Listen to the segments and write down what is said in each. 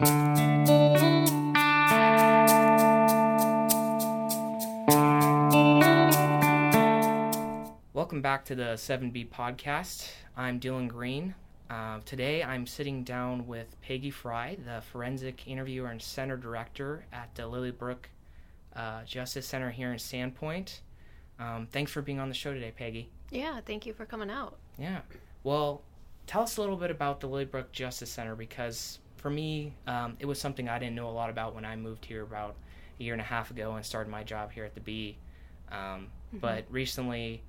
Welcome back to the 7B podcast. I'm Dylan Green. Uh, today I'm sitting down with Peggy Fry, the forensic interviewer and center director at the Lilybrook uh, Justice Center here in Sandpoint. Um, thanks for being on the show today, Peggy. Yeah, thank you for coming out. Yeah. Well, tell us a little bit about the Lilybrook Justice Center because for me, um, it was something I didn't know a lot about when I moved here about a year and a half ago and started my job here at the Bee. Um, mm-hmm. But recently,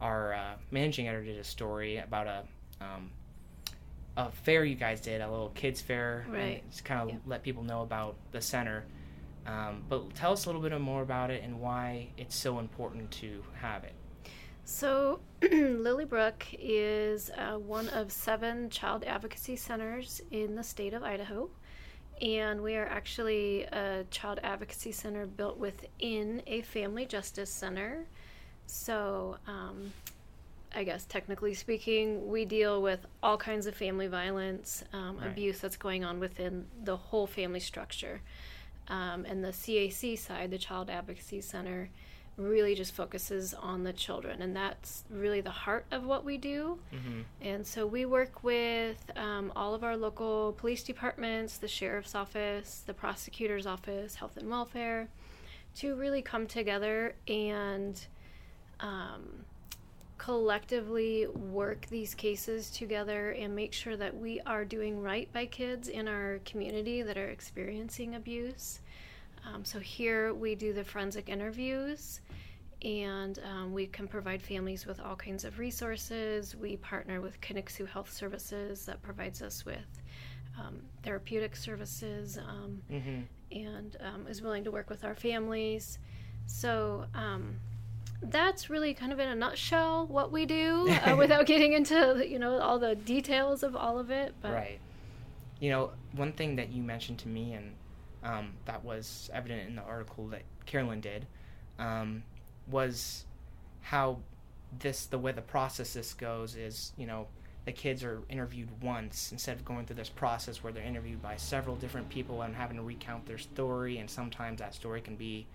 our uh, managing editor did a story about a um, a fair you guys did, a little kids fair, right? just kind of yeah. let people know about the center. Um, but tell us a little bit more about it and why it's so important to have it. So, Lilybrook is uh, one of seven child advocacy centers in the state of Idaho. And we are actually a child advocacy center built within a family justice center. So, um, I guess technically speaking, we deal with all kinds of family violence, um, right. abuse that's going on within the whole family structure. Um, and the CAC side, the Child Advocacy Center, really just focuses on the children, and that's really the heart of what we do. Mm-hmm. And so we work with um, all of our local police departments, the sheriff's office, the prosecutor's office, health and welfare, to really come together and um, collectively work these cases together and make sure that we are doing right by kids in our community that are experiencing abuse. Um, so here we do the forensic interviews and um, we can provide families with all kinds of resources. We partner with Kaniksu Health Services that provides us with um, therapeutic services um, mm-hmm. and um, is willing to work with our families. So um, that's really kind of in a nutshell what we do uh, without getting into you know all the details of all of it but right you know one thing that you mentioned to me and um, that was evident in the article that carolyn did um, was how this the way the process this goes is you know the kids are interviewed once instead of going through this process where they're interviewed by several different people and having to recount their story and sometimes that story can be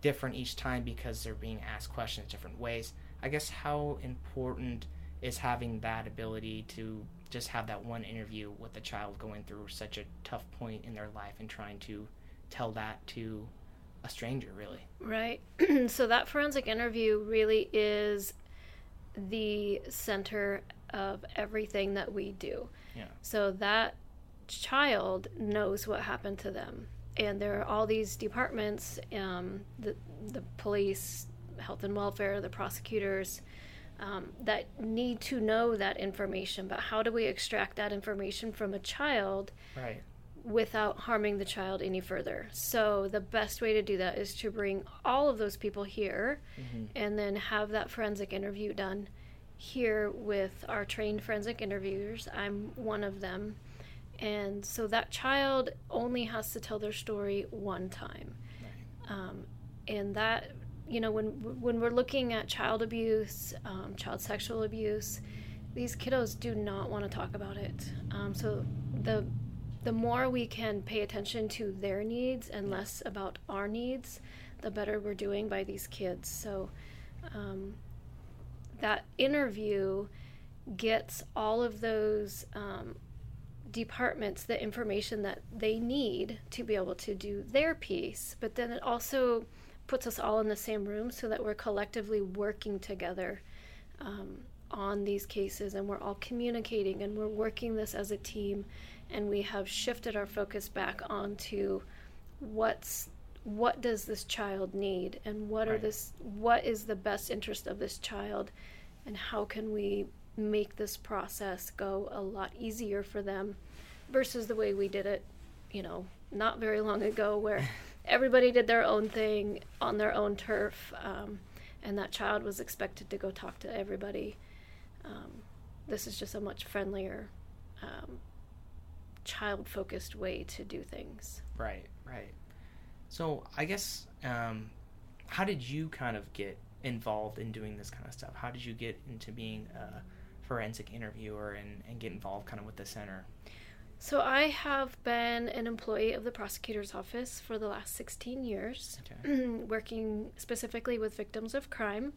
different each time because they're being asked questions different ways. I guess how important is having that ability to just have that one interview with a child going through such a tough point in their life and trying to tell that to a stranger really. Right. So that forensic interview really is the center of everything that we do. Yeah. So that child knows what happened to them. And there are all these departments um, the, the police health and welfare the prosecutors um, that need to know that information but how do we extract that information from a child right. without harming the child any further so the best way to do that is to bring all of those people here mm-hmm. and then have that forensic interview done here with our trained forensic interviewers i'm one of them and so that child only has to tell their story one time right. um, and that you know when when we're looking at child abuse um, child sexual abuse these kiddos do not want to talk about it. Um, so the the more we can pay attention to their needs and less about our needs the better we're doing by these kids. So um, that interview gets all of those um, departments the information that they need to be able to do their piece, but then it also puts us all in the same room so that we're collectively working together um, on these cases and we're all communicating and we're working this as a team and we have shifted our focus back onto what's what does this child need and what right. are this what is the best interest of this child and how can we make this process go a lot easier for them versus the way we did it, you know, not very long ago where everybody did their own thing on their own turf um, and that child was expected to go talk to everybody. Um, this is just a much friendlier, um, child focused way to do things. Right, right. So I guess, um, how did you kind of get involved in doing this kind of stuff? How did you get into being a forensic interviewer and, and get involved kind of with the center? So I have been an employee of the prosecutor's office for the last 16 years, Okay. working specifically with victims of crime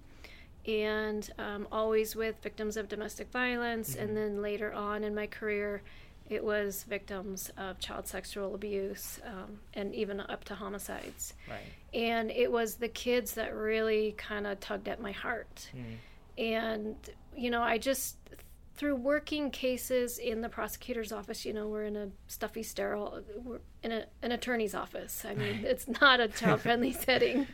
and um, always with victims of domestic violence. Mhm. And then later on in my career, it was victims of child sexual abuse um, and even up to homicides. Right. And it was the kids that really kind of tugged at my heart. Mm. And, you know, I just, through working cases in the prosecutor's office, you know, we're in a stuffy, sterile, we're in a, an attorney's office. I mean, it's not a child friendly setting.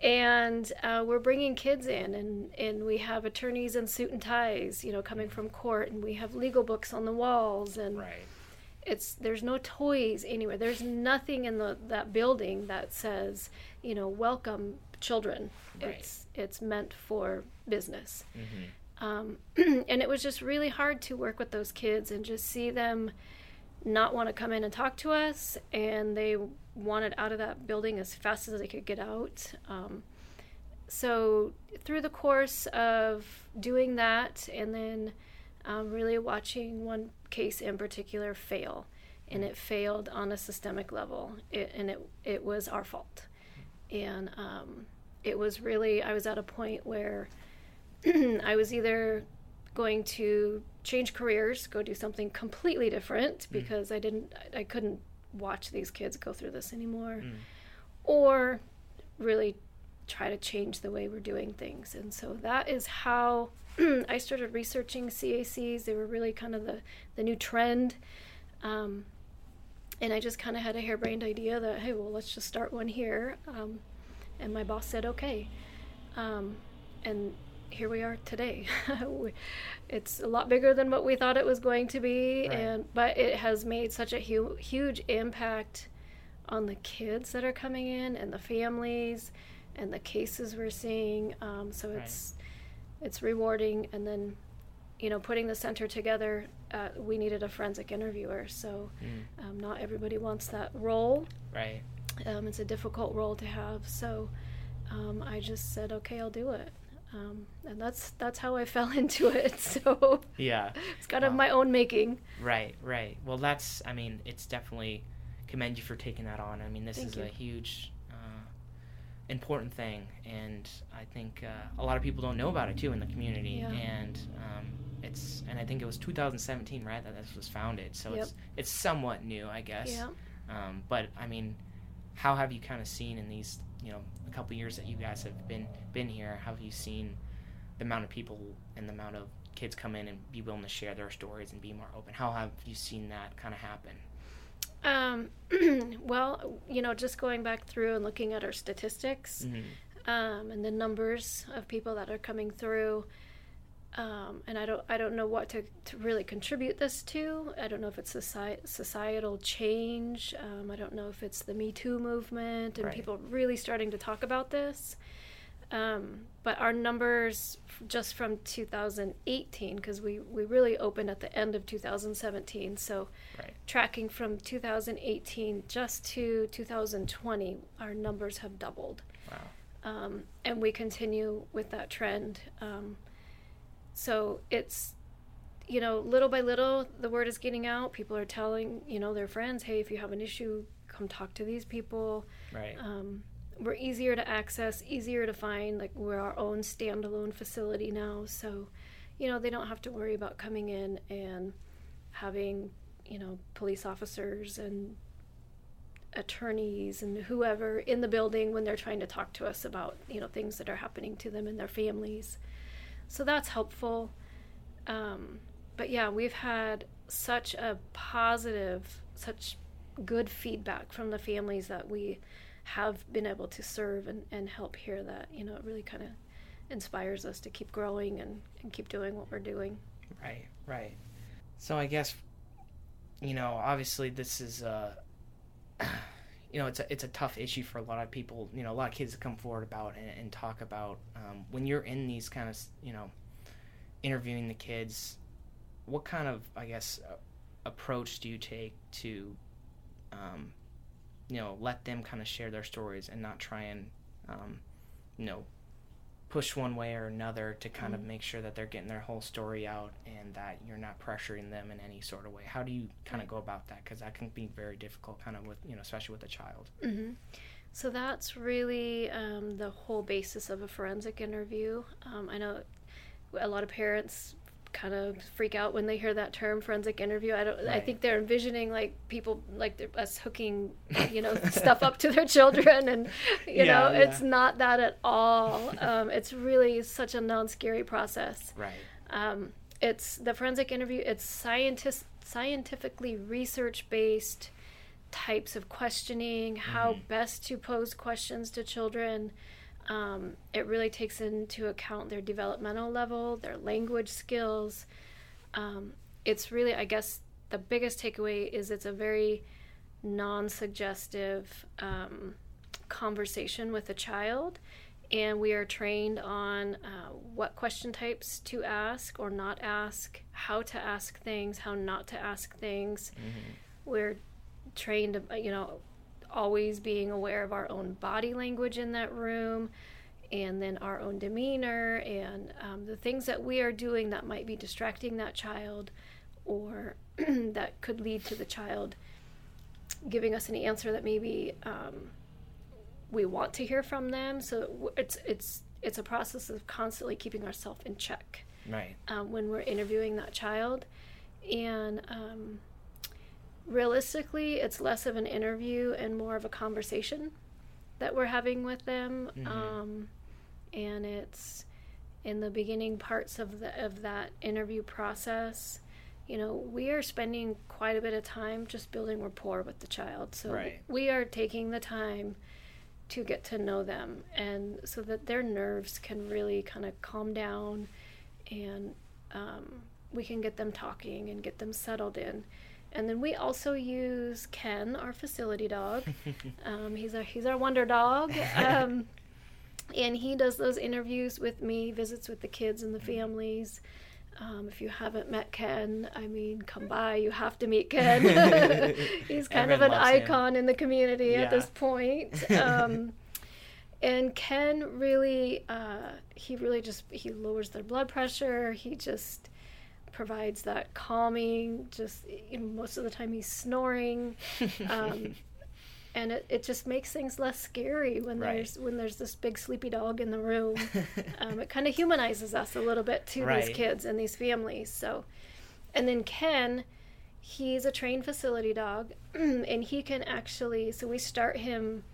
And uh, we're bringing kids in, and, and we have attorneys in suit and ties, you know, coming from court, and we have legal books on the walls, and Right. it's there's no toys anywhere. There's nothing in the that building that says, you know, welcome children. Right. It's it's meant for business. hmm Um, and it was just really hard to work with those kids and just see them not want to come in and talk to us, and they wanted out of that building as fast as they could get out. Um, so through the course of doing that, and then um, really watching one case in particular fail, and it failed on a systemic level, it, and it it was our fault, and um, it was really I was at a point where I was either going to change careers, go do something completely different because I didn't, I couldn't watch these kids go through this anymore, Mm. or really try to change the way we're doing things. And so that is how I started researching CACs. They were really kind of the, the new trend. Um, and I just kind of had a harebrained idea that, hey, well, let's just start one here. Um, and my boss said, okay. Um, and here we are today. We- it's a lot bigger than what we thought it was going to be, Right. and but it has made such a hu- huge impact on the kids that are coming in and the families and the cases we're seeing. Um, so Right. it's it's rewarding, and then you know putting the center together. Uh, we needed a forensic interviewer, so Mm. um, not everybody wants that role. Right. Um, it's a difficult role to have, so um, I just said, okay, I'll do it, um, and that's that's how I fell into it. So Yeah. it's kind of my own making. Right, right. Well, that's, I mean, it's definitely commend you for taking that on. I mean, this Thank is you. a huge, uh, important thing, and I think uh, a lot of people don't know about it too in the community. Yeah. And um, it's, and I think it was 2017, right, that this was founded. So Yep. it's it's somewhat new, I guess. Yeah. Um, but I mean, how have you kind of seen in these, you know, a couple years that you guys have been been here? How have you seen the amount of people and the amount of kids come in and be willing to share their stories and be more open? How have you seen that kind of happen? Um, well, you know, just going back through and looking at our statistics Mm-hmm. um, and the numbers of people that are coming through, um, and I don't, I don't know what to, to really contribute this to. I don't know if it's soci- societal change. Um, I don't know if it's the Me Too movement and Right. people really starting to talk about this. Um, but our numbers just from 2018, because we, we really opened at the end of 2017, so Right. tracking from 2018 just to 2020, our numbers have doubled. Wow. Um, and we continue with that trend. So it's, you know, little by little, the word is getting out. People are telling, you know, their friends, hey, if you have an issue, come talk to these people. Right. Um, we're easier to access, easier to find. Like we're our own standalone facility now, so you know they don't have to worry about coming in and having you know police officers and attorneys and whoever in the building when they're trying to talk to us about you know things that are happening to them and their families. So that's helpful. Um, but yeah, we've had such a positive, such good feedback from the families that we have been able to serve and, and help here that, you know, it really kind of inspires us to keep growing and, and keep doing what we're doing. Right, right. So I guess, you know, obviously this is a, you know, it's a it's a tough issue for a lot of people. You know, a lot of kids to come forward about and, and talk about um, when you're in these kind of, you know, interviewing the kids. What kind of, I guess, uh, approach do you take to, um, you know, let them kind of share their stories and not try and, um, you know, push one way or another to kind Mhm. of make sure that they're getting their whole story out and that you're not pressuring them in any sort of way how do you kind of go about that because that can be very difficult kind of with you know especially with a child hmm So that's really um, the whole basis of a forensic interview. Um, I know a lot of parents kind of freak out when they hear that term forensic interview. I don't. I think they're envisioning like people like us hooking, you know, stuff up to their children, and you Yeah, know, yeah. it's not that at all. Um, it's really such a non-scary process. right Um, it's the forensic interview. It's scientist scientifically research based types of questioning, how Mhm. best to pose questions to children. Um, it really takes into account their developmental level, their language skills. Um, it's really, I guess, the biggest takeaway is it's a very non-suggestive um, conversation with a child and we are trained on uh, what question types to ask or not ask, how to ask things, how not to ask things. hmm We're trained, you know, always being aware of our own body language in that room and then our own demeanor and um, the things that we are doing that might be distracting that child or that could lead to the child giving us an answer that maybe um, we want to hear from them. So it's it's it's a process of constantly keeping ourselves in check right um, when we're interviewing that child, and um, realistically, it's less of an interview and more of a conversation that we're having with them. Mhm. Um, and it's in the beginning parts of the of that interview process. You know, we are spending quite a bit of time just building rapport with the child. So Right. we are taking the time to get to know them and so that their nerves can really kind of calm down and um, we can get them talking and get them settled in. And then we also use Ken, our facility dog. Um, he's our he's our wonder dog, um, and he does those interviews with me, visits with the kids and the families. Um, if you haven't met Ken, I mean, come by. You have to meet Ken. he's kind of an loves him. icon in the community Yeah. at this point. Um, and Ken really, uh, he really just he lowers their blood pressure. He just provides that calming. Just you know, most of the time he's snoring, um, and it, it just makes things less scary when Right. there's when there's this big sleepy dog in the room. um, it kind of humanizes us a little bit to Right. these kids and these families. So, and then Ken, he's a trained facility dog, and he can actually. So we start him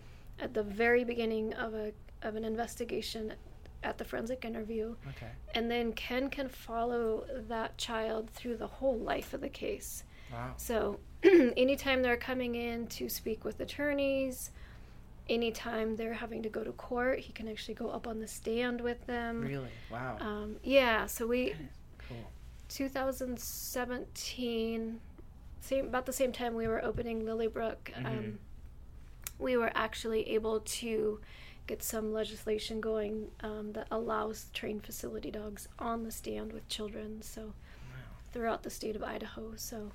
at the very beginning of a of an investigation at the forensic interview okay and then Ken can follow that child through the whole life of the case. wow So, anytime they're coming in to speak with attorneys, anytime they're having to go to court, he can actually go up on the stand with them. really wow Um, yeah, so we, cool 2017, same about the same time we were opening Lilybrook, Mhm. um, we were actually able to get some legislation going um, that allows trained facility dogs on the stand with children. So wow throughout the state of Idaho. So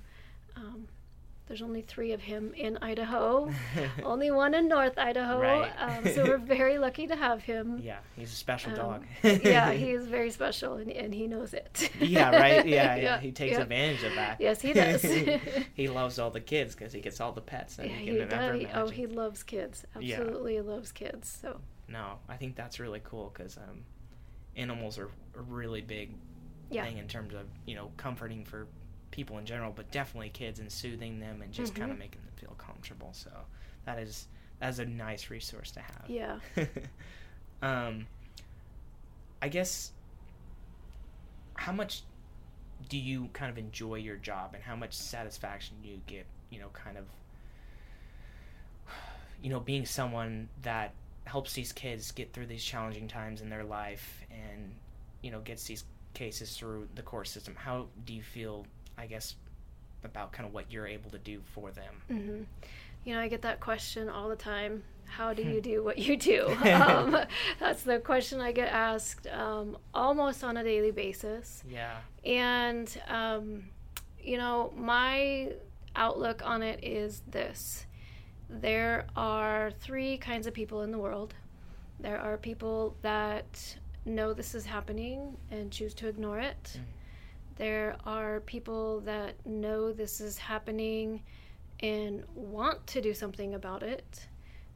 um, there's only three of him in Idaho, only one in North Idaho. Right. Um, so we're very lucky to have him. yeah he's a special Um, dog yeah, he is very special, and, and he knows it. yeah right yeah, yeah Yeah, he takes yeah. advantage of that Yes, he does. he loves all the kids because he gets all the pets that Yeah, he does. Oh, he loves kids. Yeah. Absolutely loves kids. So no i think that's really cool because um, animals are a really big Yeah. thing in terms of you know comforting for people in general but definitely kids and soothing them and just kind of making them feel comfortable. So that is that's a nice resource to have. Yeah. um i guess how much do you kind of enjoy your job and how much satisfaction do you get you know kind of you know being someone that helps these kids get through these challenging times in their life and you know gets these cases through the court system? How do you feel i guess about kind of what you're able to do for them hmm You know, I get that question all the time. How do you do what you do? um, that's the question I get asked um, almost on a daily basis. yeah And, um, you know, my outlook on it is this there are three kinds of people in the world. There are people that know this is happening and choose to ignore it. Mm. There are people that know this is happening and want to do something about it.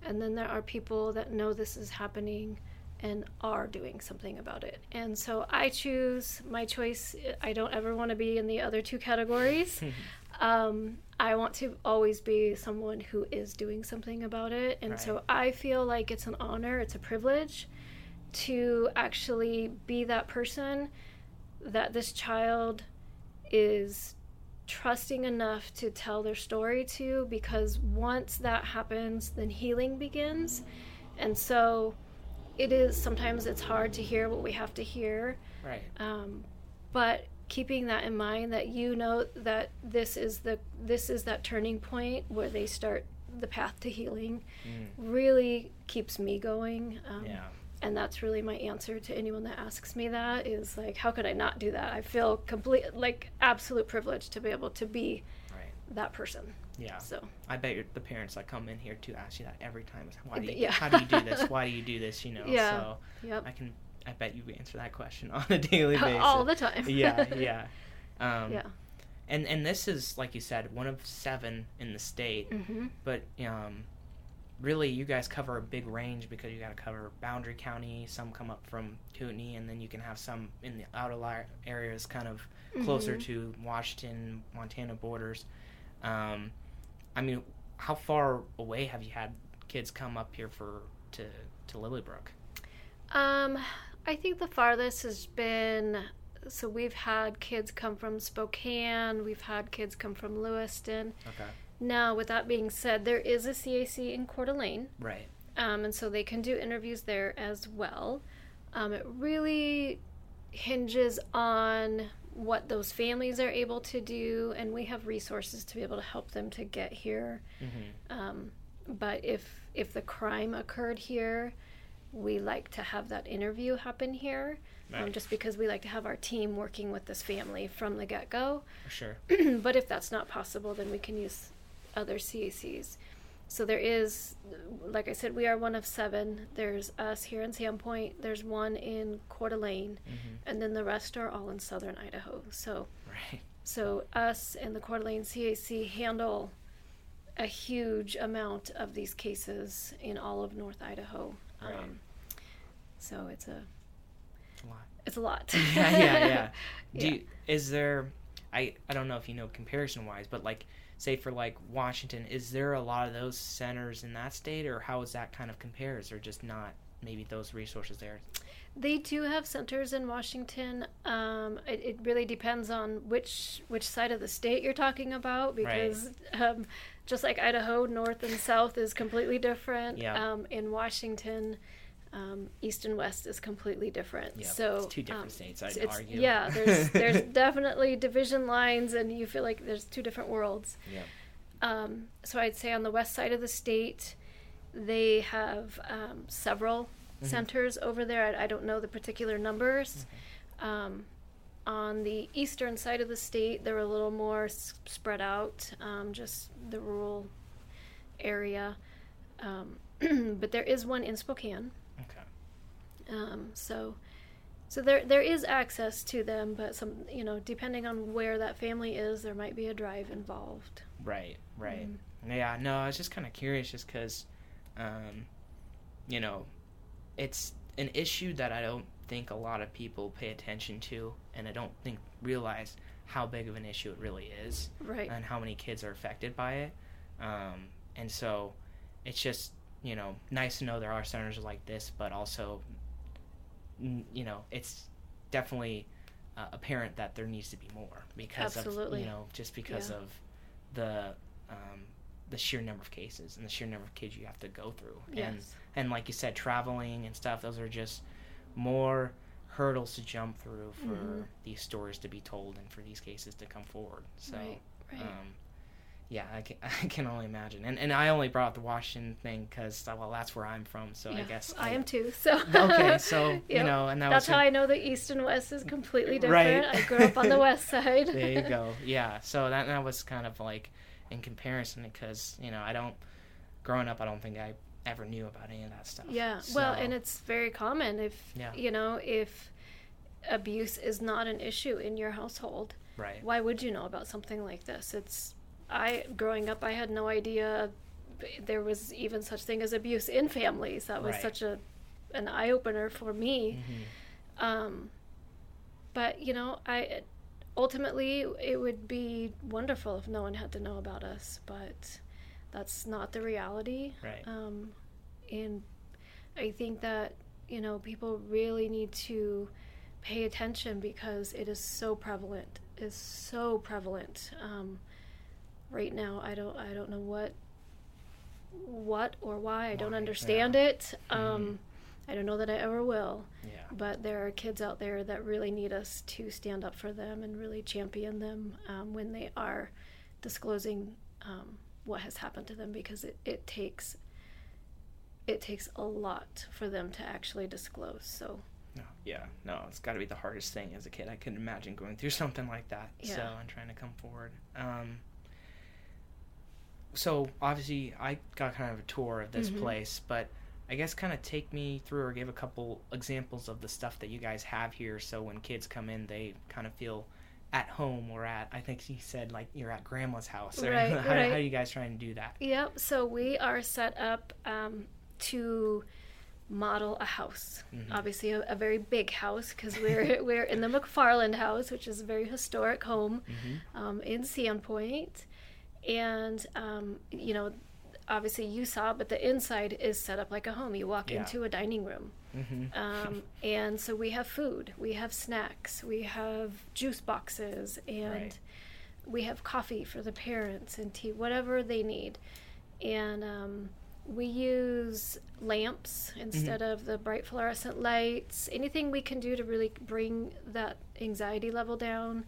And then there are people that know this is happening and are doing something about it. And so I choose my choice. I don't ever want to be in the other two categories. um, I want to always be someone who is doing something about it. And right. so I feel like it's an honor, it's a privilege to actually be that person that this child is trusting enough to tell their story to because once that happens then healing begins. And so it is sometimes it's hard to hear what we have to hear. Right. Um, but keeping that in mind that you know that this is the this is that turning point where they start the path to healing mm. really keeps me going um, yeah and that's really my answer to anyone that asks me that is like how could i not do that? I feel complete like absolute privilege to be able to be right. that person. Yeah. So. I bet the parents that come in here to ask you that every time why do you yeah. how do you do this? Why do you do this? You know yeah. so yep. i can i bet you answer that question on a daily basis. all the time. Yeah yeah. Um, yeah. and and this is like you said one of seven in the state. Mm-hmm. but um really you guys cover a big range because you got to cover Boundary County. Some come up from Kootenai, and then you can have some in the outer areas, kind of closer mm-hmm. to Washington, Montana borders. Um, I mean, how far away have you had kids come up here for to to Lilybrook? Um, I think the farthest has been. So we've had kids come from Spokane. We've had kids come from Lewiston. Okay. Now, with that being said, there is a CAC in Coeur d'Alene. Right. Um, and so they can do interviews there as well. Um, it really hinges on what those families are able to do, and we have resources to be able to help them to get here. Mm-hmm. Um, but if if the crime occurred here, we like to have that interview happen here, um, just because we like to have our team working with this family from the get go. Sure. but if that's not possible, then we can use other CACs. So there is, like I said, we are one of seven. There's us here in Sandpoint. There's one in Coeur d'Alene, mm-hmm. and then the rest are all in southern Idaho. So, right. so us and the Coeur d'Alene CAC handle a huge amount of these cases in all of North Idaho. Right. Um, so it's a, a lot. It's a lot. yeah, yeah, yeah. Do yeah. You, is there? I I don't know if you know comparison wise, but like say for like Washington, is there a lot of those centers in that state, or how is that kind of compares, or just not maybe those resources there? They do have centers in Washington. Um, it, it, really depends on which which side of the state you're talking about, because right. um, just like Idaho, north and south is completely different. Yeah. Um, in Washington, um, east and west is completely different. Yeah, so it's two different um, states. I'd argue. Yeah, there's there's definitely division lines, and you feel like there's two different worlds. Yeah. Um, so I'd say on the west side of the state, they have um, several mm-hmm. centers over there. I, I, don't know the particular numbers. Mm-hmm. on the eastern side of the state, they're a little more s- spread out, um, just the rural area. but there is one in Spokane. Um, so, so there there is access to them, but some you know depending on where that family is, there might be a drive involved. Right, right. Mm. Yeah, no, I was just kind of curious, just because, um, you know, it's an issue that I don't think a lot of people pay attention to, and I don't think realize how big of an issue it really is, right, and how many kids are affected by it. Um, and so, it's just you know nice to know there are centers like this, but also you know, it's definitely uh, apparent that there needs to be more because Absolutely. of you know just because yeah. of the um, the sheer number of cases and the sheer number of kids you have to go through yes. and and like you said traveling and stuff those are just more hurdles to jump through for mm-hmm. these stories to be told and for these cases to come forward so right, right. Um, yeah, I can, I can only imagine. And and I only brought the Washington thing because uh, well, that's where I'm from. So yeah, I guess I, I, am too. So okay, so you know, and that that's how I know the East and West is completely different. Right. I grew up on the West side. there you go. Yeah. So that that was kind of like in comparison because you know I don't growing up I don't think I ever knew about any of that stuff. Yeah. So, Well, and it's very common if Yeah. you know if abuse is not an issue in your household. right. Why would you know about something like this? It's I growing up I had no idea there was even such thing as abuse in families. That was Right. such a an eye opener for me. Mhm. Um, but you know, I ultimately it would be wonderful if no one had to know about us, but that's not the reality. Right. Um, and I think that you know people really need to pay attention because it is so prevalent. Is so prevalent. Um, right now, I don't I don't know what what or why I don't Why, understand yeah. it. Um, I don't know that I ever will. Yeah. But there are kids out there that really need us to stand up for them and really champion them um, when they are disclosing um, what has happened to them because it, it takes it takes a lot for them to actually disclose. So No, yeah, no, it's got to be the hardest thing as a kid. I couldn't imagine going through something like that. So Yeah. and trying to come forward. Um, so obviously, I got kind of a tour of this Mhm. place, but I guess kind of take me through or give a couple examples of the stuff that you guys have here. So when kids come in, they kind of feel at home or at. I think you said like you're at grandma's house. Or Right, how, right. how are you guys trying to do that? Yep. So we are set up um, to model a house. Mhm. Obviously, a, a very big house because we're we're in the McFarland House, which is a very historic home hmm um, in Sandpoint, and um, you know, obviously you saw, but the inside is set up like a home. You walk Yeah. into a dining room. hmm Um, and so we have food, we have snacks, we have juice boxes, and Right. we have coffee for the parents and tea, whatever they need. And um, we use lamps instead of the bright fluorescent lights. Anything we can do to really bring that anxiety level down.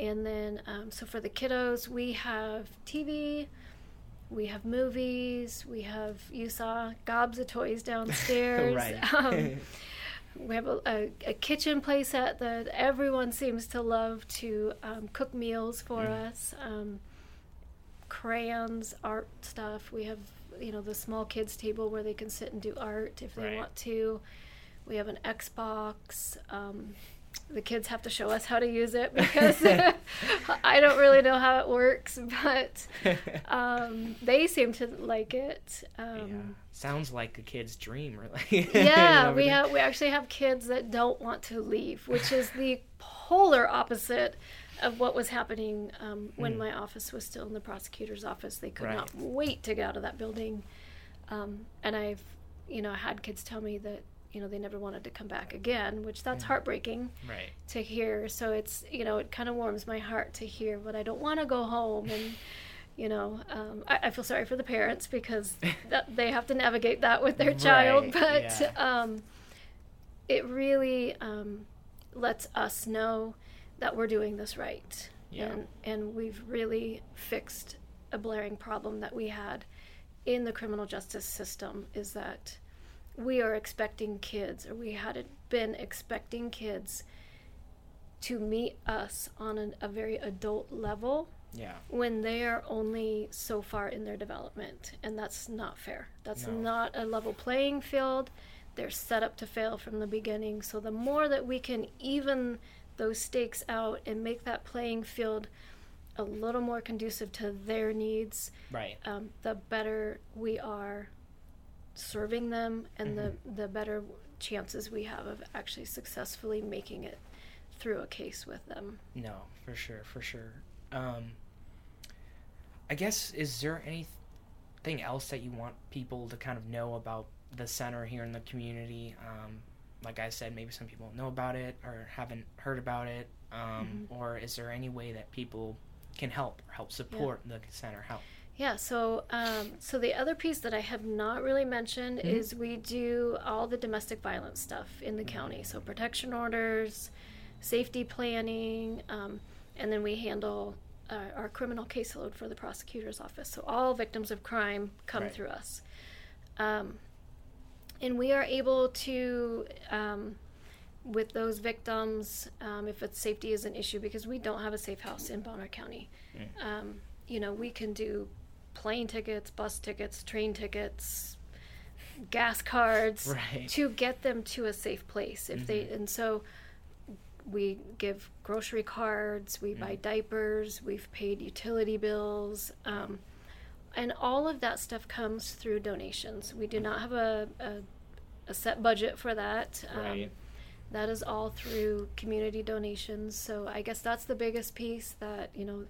And then, um, so for the kiddos, we have TV, we have movies, we have, you saw gobs of toys downstairs. right. Um, we have a, a, a kitchen playset that everyone seems to love to um, cook meals for Mm. us. Um, crayons, art stuff. We have, you know, the small kids table where they can sit and do art if they Right. want to. We have an Xbox. The kids have to show us how to use it because I don't really know how it works, but um, they seem to like it. yeah. Um, Sounds like a kid's dream, really. yeah, we have we actually have kids that don't want to leave, which is the polar opposite of what was happening um, when Hmm. my office was still in the prosecutor's office. They could Right. not wait to get out of that building, um, and I've you know had kids tell me that you know they never wanted to come back again, which that's Yeah. heartbreaking Right. to hear. So it's you know it kind of warms my heart to hear, but I don't want to go home and. You know, um, I, I feel sorry for the parents because that, they have to navigate that with their child. Right, But yeah. um, it really um, lets us know that we're doing this right, Yeah. and and we've really fixed a blaring problem that we had in the criminal justice system. Is that we are expecting kids, or we had been expecting kids to meet us on an, a very adult level Yeah. when they are only so far in their development and that's not fair that's No. not a level playing field they're set up to fail from the beginning so the more that we can even those stakes out and make that playing field a little more conducive to their needs Right. um, the better we are serving them and the, the better chances we have of actually successfully making it through a case with them No, for sure, for sure. Um, I guess is there anything else that you want people to kind of know about the center here in the community? Um, like I said, maybe some people know about it or haven't heard about it. Um, Or is there any way that people can help or help support the center? Help. Yeah, so um, so the other piece that I have not really mentioned Mhm. is we do all the domestic violence stuff in the county. So protection orders, safety planning, um, and then we handle uh, our criminal caseload for the prosecutor's office. So all victims of crime come Right. through us, um, and we are able to. Um, with those victims, um, if it's safety is an issue, because we don't have a safe house in Bonner County, Mm. um, you know, we can do plane tickets, bus tickets, train tickets, gas cards Right. to get them to a safe place if they Mhm. and so we give grocery cards we buy Mm. diapers we've paid utility bills um, and all of that stuff comes through donations we do not have a, a, a set budget for that Um, Right. that is all through community donations so i guess that's the biggest piece that you know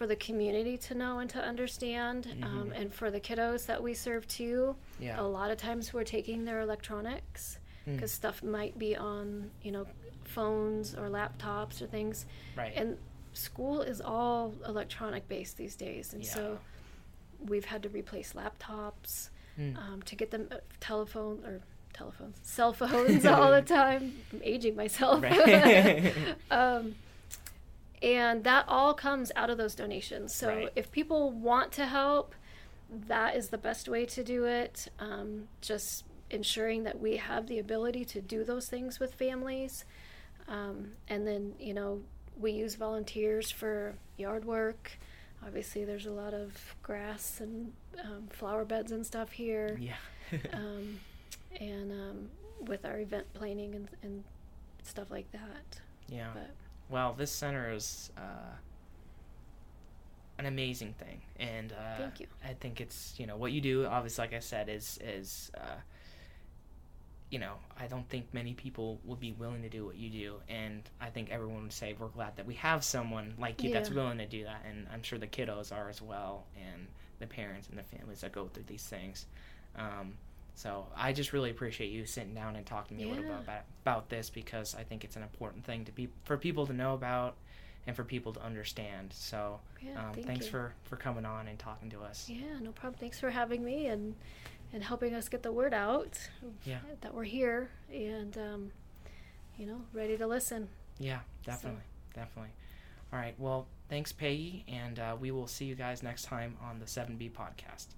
for the community to know and to understand um, Mhm. and for the kiddos that we serve too Yeah. a lot of times we're taking their electronics Mm. because stuff might be on you know phones or laptops or things Right. and school is all electronic based these days and so we've had to replace laptops Mm. um, to get them uh, telephone or telephones cell phones all the time i'm aging myself Right. um, and that all comes out of those donations so Right. if people want to help that is the best way to do it um, just ensuring that we have the ability to do those things with families um, and then you know we use volunteers for yard work obviously there's a lot of grass and um, flower beds and stuff here yeah. um, and um, with our event planning and, and stuff like that yeah. but Well, this center is uh, an amazing thing, and uh, Thank you. I think it's you know what you do. Obviously, like I said, is is uh, you know I don't think many people would be willing to do what you do, and I think everyone would say we're glad that we have someone like you that's willing to do that, and I'm sure the kiddos are as well, and the parents and the families that go through these things. Um, so I just really appreciate you sitting down and talking to me a little bit about, about this because I think it's an important thing to be for people to know about and for people to understand. So yeah um, thank thanks you. for for coming on and talking to us. yeah no problem thanks for having me and and helping us get the word out Yeah. that we're here and um, you know ready to listen Yeah, definitely, definitely. All right. Well, thanks, Peggy, and uh, we will see you guys next time on the 7B podcast.